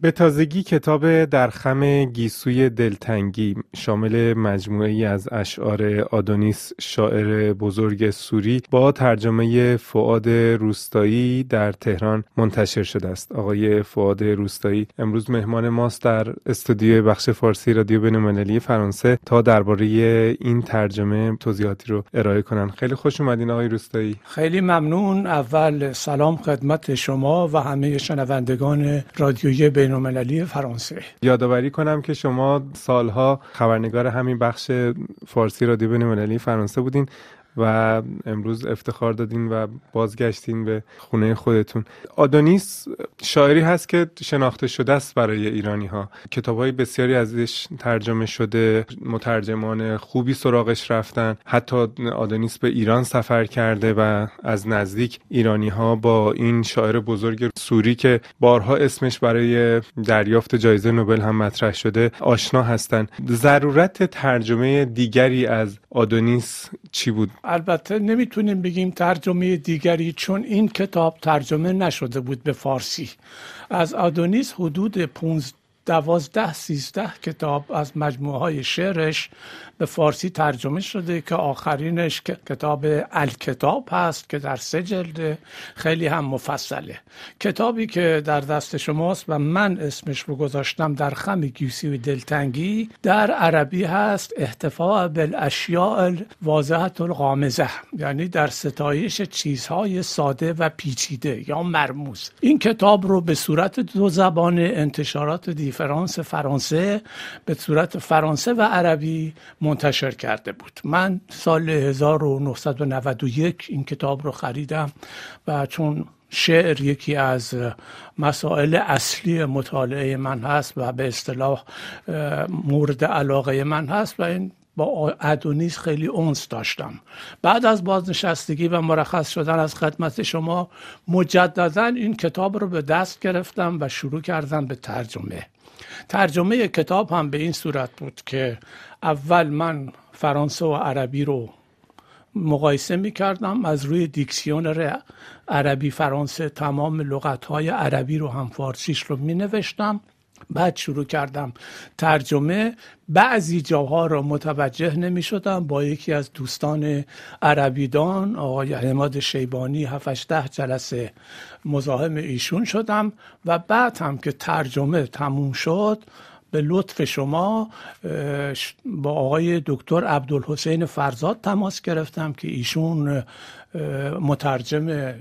به تازگی کتاب در خم گیسوی دلتنگی شامل مجموعه ای از اشعار آدونیس شاعر بزرگ سوری با ترجمه فعاد روستایی در تهران منتشر شده است. آقای فعاد روستایی امروز مهمان ماست در استودیو بخش فارسی رادیو بینالمللی فرانسه تا درباره این ترجمه توضیحاتی رو ارائه کنند خیلی خوش اومدین آقای روستایی. خیلی ممنون. اول سلام خدمت شما و همه شنوندگان رادیوی بین فرانسه. یادآوری کنم که شما سالها خبرنگار همین بخش فارسی رادیو بین فرانسه بودین. و امروز افتخار دادین و بازگشتین به خونه خودتون. آدونیس شاعری هست که شناخته شده است برای ایرانی ها کتاب های بسیاری ازش ترجمه شده مترجمان خوبی سراغش رفتن. حتی آدونیس به ایران سفر کرده و از نزدیک ایرانی ها با این شاعر بزرگ سوری که بارها اسمش برای دریافت جایزه نوبل هم مطرح شده آشنا هستند ضرورت ترجمه دیگری از آدونیس چی بود؟ البته نمی‌تونیم بگیم ترجمه دیگری چون این کتاب ترجمه نشده بود به فارسی. از آدونیس حدود 15 دوازده سیزده کتاب از مجموعه های شعرش به فارسی ترجمه شده که آخرینش کتاب الکتاب هست که در سه جلده خیلی هم مفصله. کتابی که در دست شماست و من اسمش رو گذاشتم در خم گیسی و دلتنگی در عربی هست احتفاع بالاشیاء واضحت الغامزه یعنی در ستایش چیزهای ساده و پیچیده یا مرموز. این کتاب رو به صورت دو زبان انتشارات دیفرانس فرانسه به صورت فرانسه و عربی منتشر کرده بود. من سال 1991 این کتاب رو خریدم و چون شعر یکی از مسائل اصلی مطالعه من هست و به اصطلاح مورد علاقه من هست و این با ادونیس خیلی اونس داشتم. بعد از بازنشستگی و مرخص شدن از خدمت شما مجددا این کتاب رو به دست گرفتم و شروع کردم به ترجمه. ترجمه کتاب هم به این صورت بود که اول من فرانسه و عربی رو مقایسه می کردم از روی دیکسیونر عربی فرانسه تمام لغت های عربی رو هم فارسیش رو می نوشتم بعد شروع کردم ترجمه. بعضی جاها را متوجه نمی شدم با یکی از دوستان عربیدان آقای حماد شیبانی 7 جلسه مزاحم ایشون شدم و بعد هم که ترجمه تموم شد به لطف شما با آقای دکتر عبدالحسین فرزاد تماس گرفتم که ایشون مترجم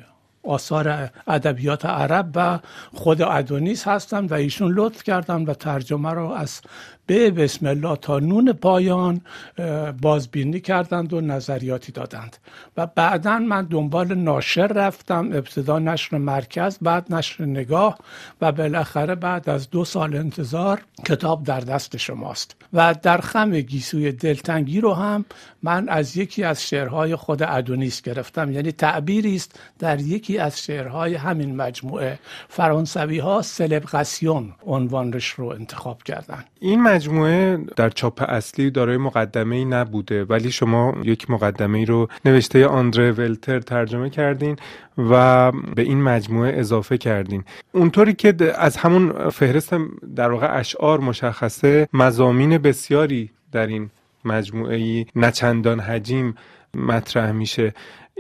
آثار ادبیات عرب و خود ادونیس هستن و ایشون لطف کردن و ترجمه رو از به بسم الله تا نون پایان بازبینی کردند و نظریاتی دادند. و بعدا من دنبال ناشر رفتم ابتدا نشر مرکز بعد نشر نگاه و بالاخره بعد از دو سال انتظار کتاب در دست شماست. و در خم گیسوی دلتنگی رو هم من از یکی از شعرهای خود ادونیس گرفتم. یعنی تعبیری است در یکی از شعرهای همین مجموعه. فرانسوی ها سلبقسیون عنوانش رو انتخاب کردن. این مجموعه در چاپ اصلی دارای مقدمه ای نبوده ولی شما یک مقدمه ای رو نوشته آندره ولتر ترجمه کردین و به این مجموعه اضافه کردین. اونطوری که از همون فهرست در واقع اشعار مشخصه مزامین بسیاری در این مجموعه ای نچندان حجیم مطرح میشه.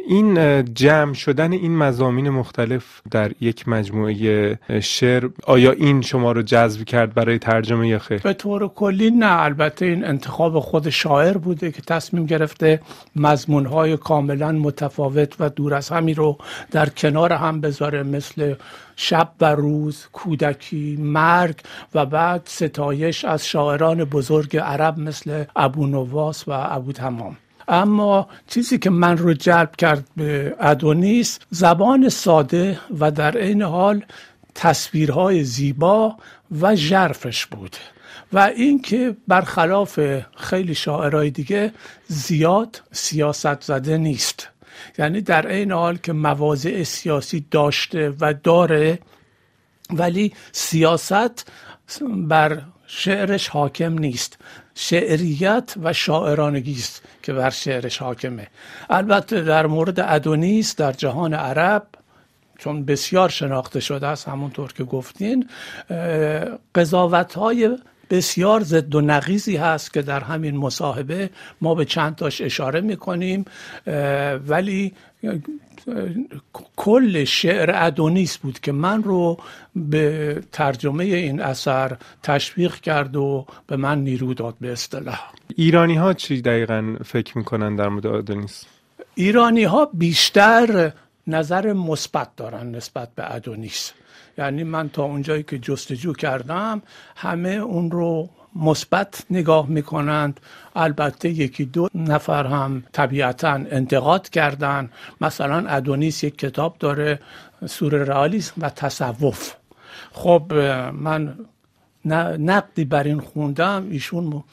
این جمع شدن این مزامین مختلف در یک مجموعه شعر آیا این شما رو جذب کرد برای ترجمه یا خیر؟ به طور کلی نه البته این انتخاب خود شاعر بوده که تصمیم گرفته مضمونهای کاملا متفاوت و دور از همی رو در کنار هم بذاره مثل شب و روز کودکی مرگ و بعد ستایش از شاعران بزرگ عرب مثل ابو نواس و ابو تمام اما چیزی که من رو جلب کرد به ادونیس زبان ساده و در این حال تصویرهای زیبا و ژرفش بود و اینکه برخلاف خیلی شاعرای دیگه زیاد سیاست زده نیست. یعنی در این حال که مواضع سیاسی داشته و داره ولی سیاست بر شعرش حاکم نیست. شعریت و شاعرانگی است که بر شعرش حاکمه. البته در مورد ادونیس در جهان عرب چون بسیار شناخته شده است همونطور که گفتین قضاوت های بسیار ضد و نقیزی هست که در همین مصاحبه ما به چند تاش اشاره می‌کنیم ولی کل شعر ادونیس بود که من رو به ترجمه این اثر تشویق کرد و به من نیرو داد به اصطلاح. ایرانی ها چی دقیقا فکر می‌کنن در مورد ادونیس؟ ایرانی ها بیشتر نظر مثبت دارن نسبت به ادونیس. یعنی من تا اونجایی که جستجو کردم همه اون رو مثبت نگاه می‌کنند. البته یکی دو نفر هم طبیعتا انتقاد کردن مثلا ادونیس یک کتاب داره سور رئالیسم و تصوف. خب من نقدی بر این خوندم. ایشون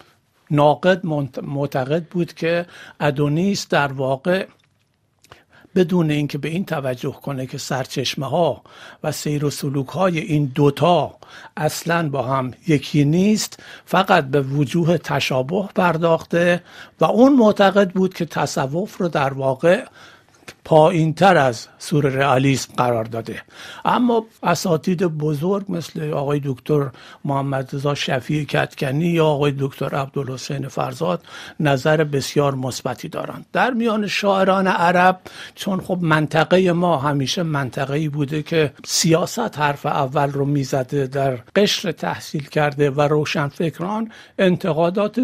ناقد معتقد بود که ادونیس در واقع بدون اینکه به این توجه کنه که سرچشمه ها و سیر و سلوک های این دوتا اصلا با هم یکی نیست فقط به وجوه تشابه پرداخته و اون معتقد بود که تصوف رو در واقع پایین تر از سور رئالیسم قرار داده. اما اساتید بزرگ مثل آقای دکتر محمد رضا شفیع کتکنی یا آقای دکتر عبدالحسین فرزاد نظر بسیار مثبتی دارند. در میان شاعران عرب چون خب منطقه ما همیشه منطقه ای بوده که سیاست حرف اول رو می‌زده در قشر تحصیل کرده و روشنفکران انتقادات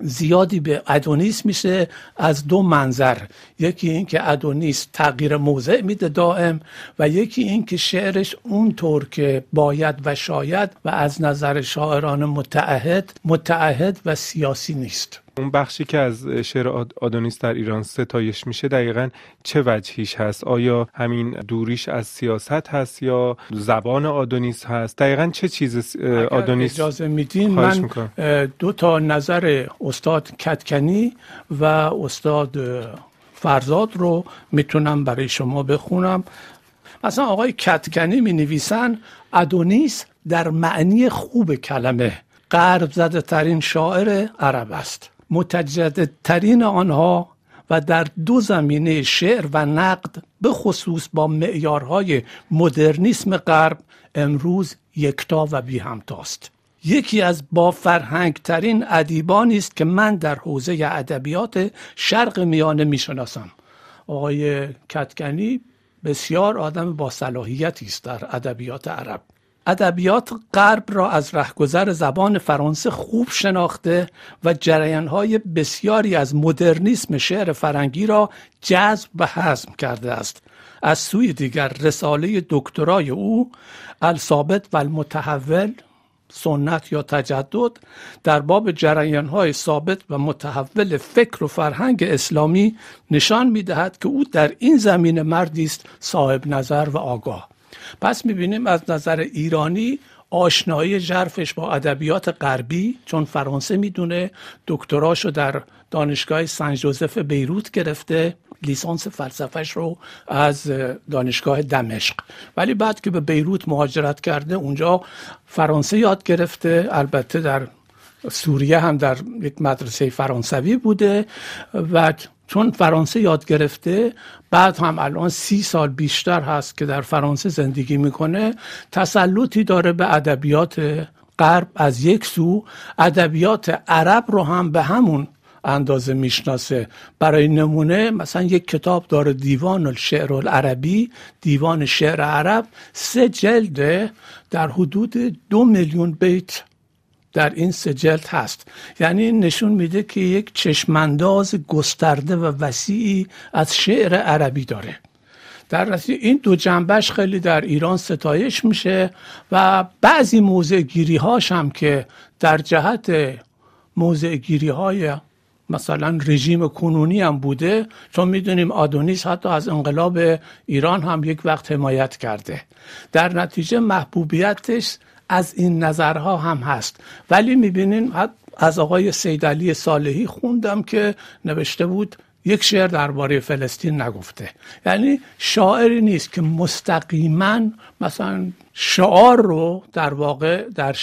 زیادی به ادونیس میشه از دو منظر. یکی این که ادونیس تغییر موضع میده دائم و یکی این که شعرش اونطور که باید و شاید و از نظر شاعران متعهد متعهد و سیاسی نیست. اون بخشی که از شعر آدونیس در ایران ستایش میشه دقیقا چه وجهیش هست؟ آیا همین دوریش از سیاست هست یا زبان آدونیس هست؟ دقیقا چه چیز آدونیس اجازه میدین من دو تا نظر استاد کتکنی و استاد فرزاد رو می‌تونم برای شما بخونم. مثلا آقای کتکنی می نویسن ادونیس در معنی خوب کلمه قرب زده ترین شاعر عرب است. متجددترین آنها و در دو زمینه شعر و نقد به خصوص با معیارهای مدرنیسم غرب امروز یکتا و بی همتاست. یکی از با فرهنگ ترین ادیبانی است که من در حوزه ادبیات شرق میانه می‌شناسم. آقای کتکنی بسیار آدم با صلاحیتی است در ادبیات عرب. ادبیات غرب را از رهگذر زبان فرانسه خوب شناخته و جریانهای بسیاری از مدرنیسم شعر فرنگی را جذب و حزم کرده است. از سوی دیگر رساله دکترای او الثابت و المتحول سنت یا تجدد در باب جریانهای ثابت و متحول فکر و فرهنگ اسلامی نشان می‌دهد که او در این زمینه مردی است صاحب نظر و آگاه. پس می‌بینیم از نظر ایرانی آشنایی ژرفش با ادبیات غربی چون فرانسه می‌دونه دکتراشو در دانشگاه سن جوزف بیروت گرفته لیسانس فلسفهش رو از دانشگاه دمشق. ولی بعد که به بیروت مهاجرت کرده اونجا فرانسه یاد گرفته البته در سوریه هم در یک مدرسه فرانسوی بوده و چون فرانسه یاد گرفته بعد هم الان سی سال بیشتر هست که در فرانسه زندگی می‌کنه. تسلطی داره به ادبیات غرب. از یک سو ادبیات عرب رو هم به همون اندازه می‌شناسه. برای نمونه مثلا یک کتاب داره دیوان الشعر العربی دیوان شعر عرب. سه جلده در حدود دو میلیون بیت در این سجلت هست. یعنی نشون میده که یک چشمانداز گسترده و وسیعی از شعر عربی داره. در این دو جنبش خیلی در ایران ستایش میشه و بعضی موضع گیری هاش هم که در جهت موضع گیری های مثلا رژیم کنونی هم بوده چون می‌دونیم آدونیس حتی از انقلاب ایران هم یک وقت حمایت کرده. در نتیجه محبوبیتش از این نظرها هم هست. ولی می‌بینین از آقای سیدعلی صالحی خوندم که نوشته بود یک شعر درباره فلسطین نگفته. یعنی شاعری نیست که مستقیما مثلا شعار رو در واقع در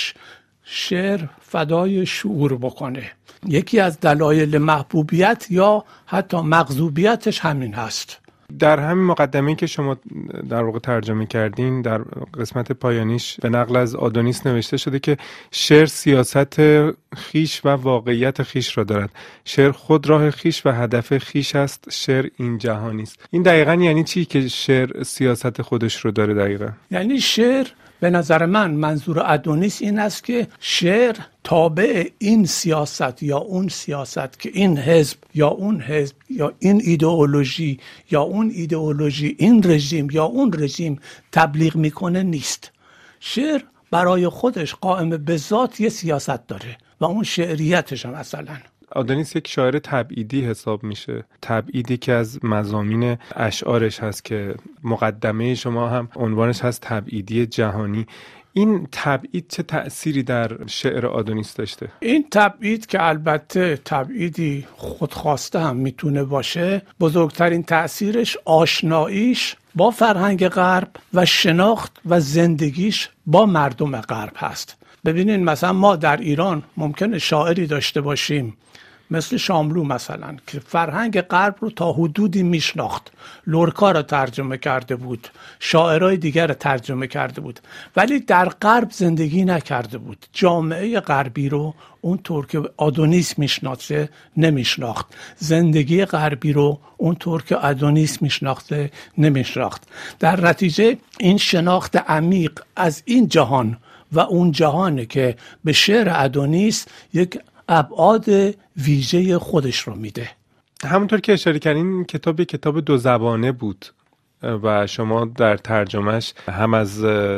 شعر فدای شعور بکنه. یکی از دلایل محبوبیت یا حتی مغزوبیتش همین هست. در همین مقدمه که شما در واقع ترجمه کردین در قسمت پایانیش به نقل از آدونیس نوشته شده که شعر سیاست خیش و واقعیت خیش را دارد. شعر خود راه خیش و هدف خیش است شعر این جهانی است. این دقیقا یعنی چی که شعر سیاست خودش رو داره دقیقا؟ یعنی شعر به نظر من منظور ادونیس این است که شعر تابع این سیاست یا اون سیاست که این حزب یا اون حزب یا این ایدئولوژی یا اون ایدئولوژی این رژیم یا اون رژیم تبلیغ می‌کنه نیست. شعر برای خودش قائم به ذات یه سیاست داره و اون شعریتش هم مثلا آدانیس یک شاعر تبعیدی حساب میشه. تبعیدی که از مزامین اشعارش هست که مقدمه شما هم عنوانش هست تبعیدی جهانی. این تبعید چه تأثیری در شعر آدونیس داشته؟ این تبعید که البته تبعیدی خودخواسته هم می‌تونه باشه بزرگترین تأثیرش آشناییش با فرهنگ غرب و شناخت و زندگیش با مردم غرب هست. ببینین مثلا ما در ایران ممکنه شاعری داشته باشیم مثل شاملو مثلا که فرهنگ غرب رو تا حدودی میشناخت. لورکا رو ترجمه کرده بود شاعرای دیگر رو ترجمه کرده بود ولی در غرب زندگی نکرده بود. جامعه غربی رو اونطور که آدونیس میشناخته نمیشناخت. زندگی غربی رو اونطور که آدونیس میشناخته نمیشناخت. در نتیجه این شناخت عمیق از این جهان و اون جهانه که به شعر ادونیس یک ابعاد ویژه خودش رو میده. همونطور که اشاره کردین کتاب کتاب دو زبانه بود. و شما در ترجمهش هم از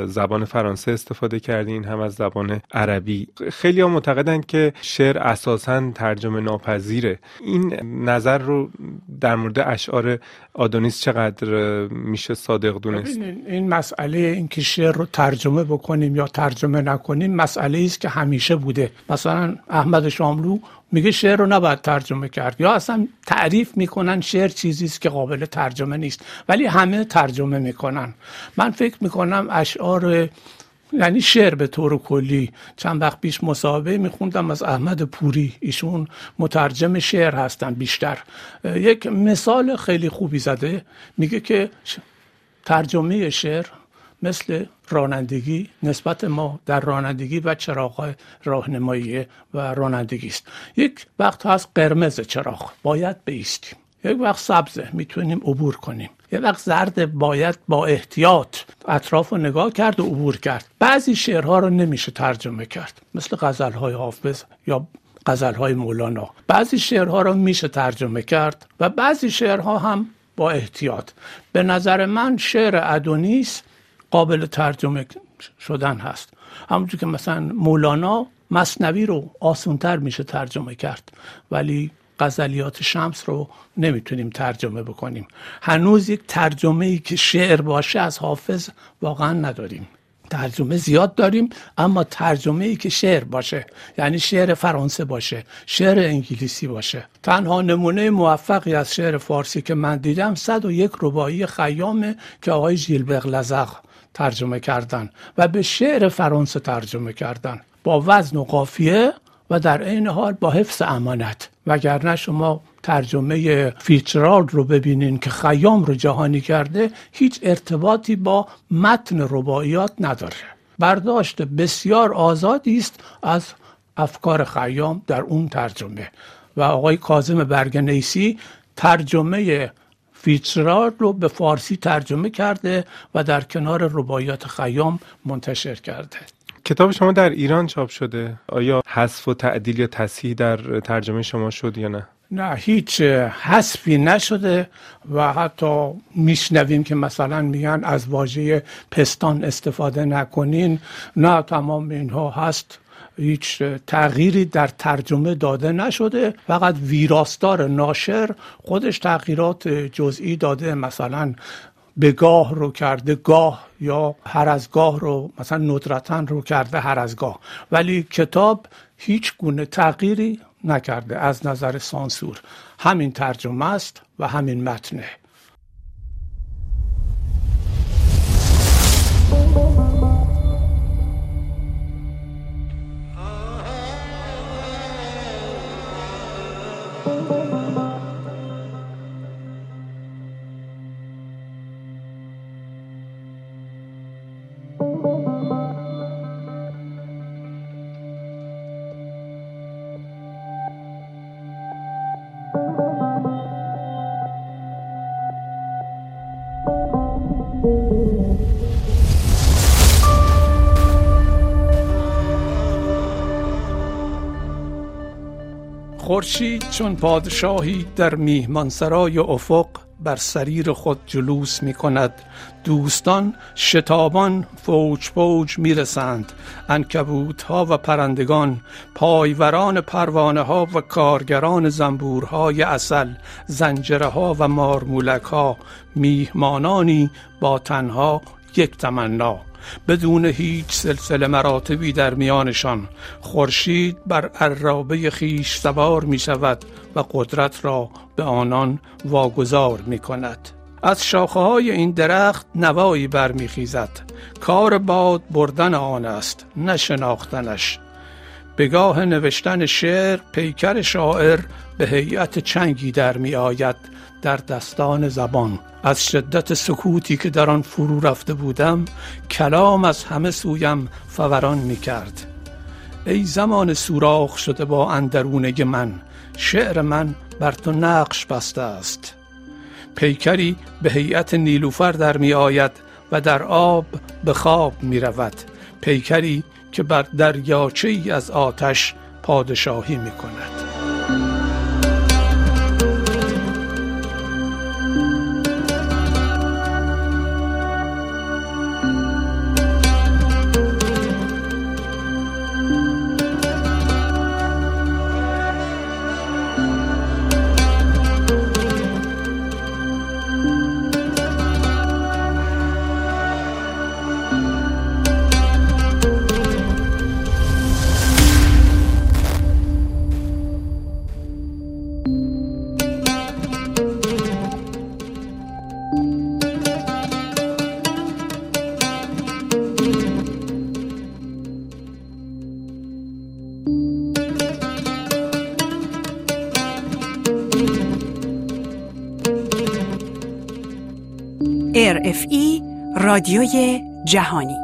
زبان فرانسه استفاده کردین هم از زبان عربی. خیلی ها معتقدن که شعر اساسا ترجمه ناپذیره. این نظر رو در مورد اشعار آدونیس چقدر میشه صادق دونست؟ این مسئله اینکه شعر رو ترجمه بکنیم یا ترجمه نکنیم مسئله است که همیشه بوده. مثلا احمد شاملو میگه شعر رو نباید ترجمه کرد. یا اصلا تعریف می‌کنن شعر چیزی است که قابل ترجمه نیست ولی همه ترجمه می‌کنن. من فکر می‌کنم اشعار یعنی شعر به طور کلی. چند وقت پیش مصاحبه میخوندم از احمد پوری. ایشون مترجم شعر هستن بیشتر. یک مثال خیلی خوبی زده. میگه که ترجمه شعر مثل رانندگی نسبت ما در رانندگی و چراغ راهنمایی و رانندگی است. یک وقت هست قرمز چراغ باید بیستیم. یک وقت سبزه می‌تونیم عبور کنیم. یک وقت زرد باید با احتیاط اطراف رو نگاه کرد و عبور کرد. بعضی شعرها رو نمیشه ترجمه کرد. مثل غزلهای حافظ یا غزلهای مولانا. بعضی شعرها رو میشه ترجمه کرد و بعضی شعرها هم با احتیاط. به نظر من شعر ادونیس قابل ترجمه شدن هست. همونجور که مثلا مولانا مصنوی رو آسونتر میشه ترجمه کرد ولی غزلیات شمس رو نمی‌تونیم ترجمه بکنیم. هنوز یک ترجمه ای که شعر باشه از حافظ واقعا نداریم. ترجمه زیاد داریم اما ترجمه ای که شعر باشه یعنی شعر فرانسه باشه شعر انگلیسی باشه. تنها نمونه موفقی از شعر فارسی که من دیدم 101 رباعی خیامه که آقای ژیلبر لازار ترجمه کردن و به شعر فرانسه ترجمه کردن. با وزن و قافیه و در عین حال با حفظ امانت. وگرنه شما ترجمه فیتزجرالد رو ببینین که خیام رو جهانی کرده هیچ ارتباطی با متن رباعیات نداره. برداشت بسیار آزادی است از افکار خیام در اون ترجمه. و آقای کازم برگنیسی ترجمه فیتزرارد رو به فارسی ترجمه کرده و در کنار رباعیات خیام منتشر کرده. کتاب شما در ایران چاپ شده. آیا حذف و تعدیل یا تصحیح در ترجمه شما شد یا نه؟ نه هیچ حذفی نشده و حتی میشنویم که مثلا میگن از واژه پستان استفاده نکنین. نه تمام اینها هست. هیچ تغییری در ترجمه داده نشده. فقط ویراستار ناشر خودش تغییرات جزئی داده. مثلا به گاه رو کرده گاه یا هر از گاه رو مثلا ندرتن رو کرده هر از گاه. ولی کتاب هیچ گونه تغییری نکرده از نظر سانسور. همین ترجمه است و همین متنه. خورشید چون پادشاهی در میهمانسرای افق بر سریر خود جلوس می کند دوستان شتابان فوج فوج می رسند انکبوت ها و پرندگان پایوران پروانه ها و کارگران زنبورهای اصل زنجره ها و مارمولک ها میهمانانی با تنها یک تمنا. بدون هیچ سلسله مراتبی در میانشان. خورشید بر عرابه خیش سوار می شود و قدرت را به آنان واگذار می کند از شاخه های این درخت نوایی برمیخیزد. کار باد بردن آن است نشناختنش بگاه نوشتن شعر پیکر شاعر به هیئت چنگی در می آید در دستان زبان. از شدت سکوتی که در آن فرو رفته بودم کلام از همه سویم فوران می کرد ای زمان سوراخ شده با اندرونه من شعر من بر تو نقش بسته است. پیکری به هیئت نیلوفر در می آید و در آب به خواب می رود. پیکری که بر دریاچه ای از آتش پادشاهی می کند. RFI رادیوی جهانی.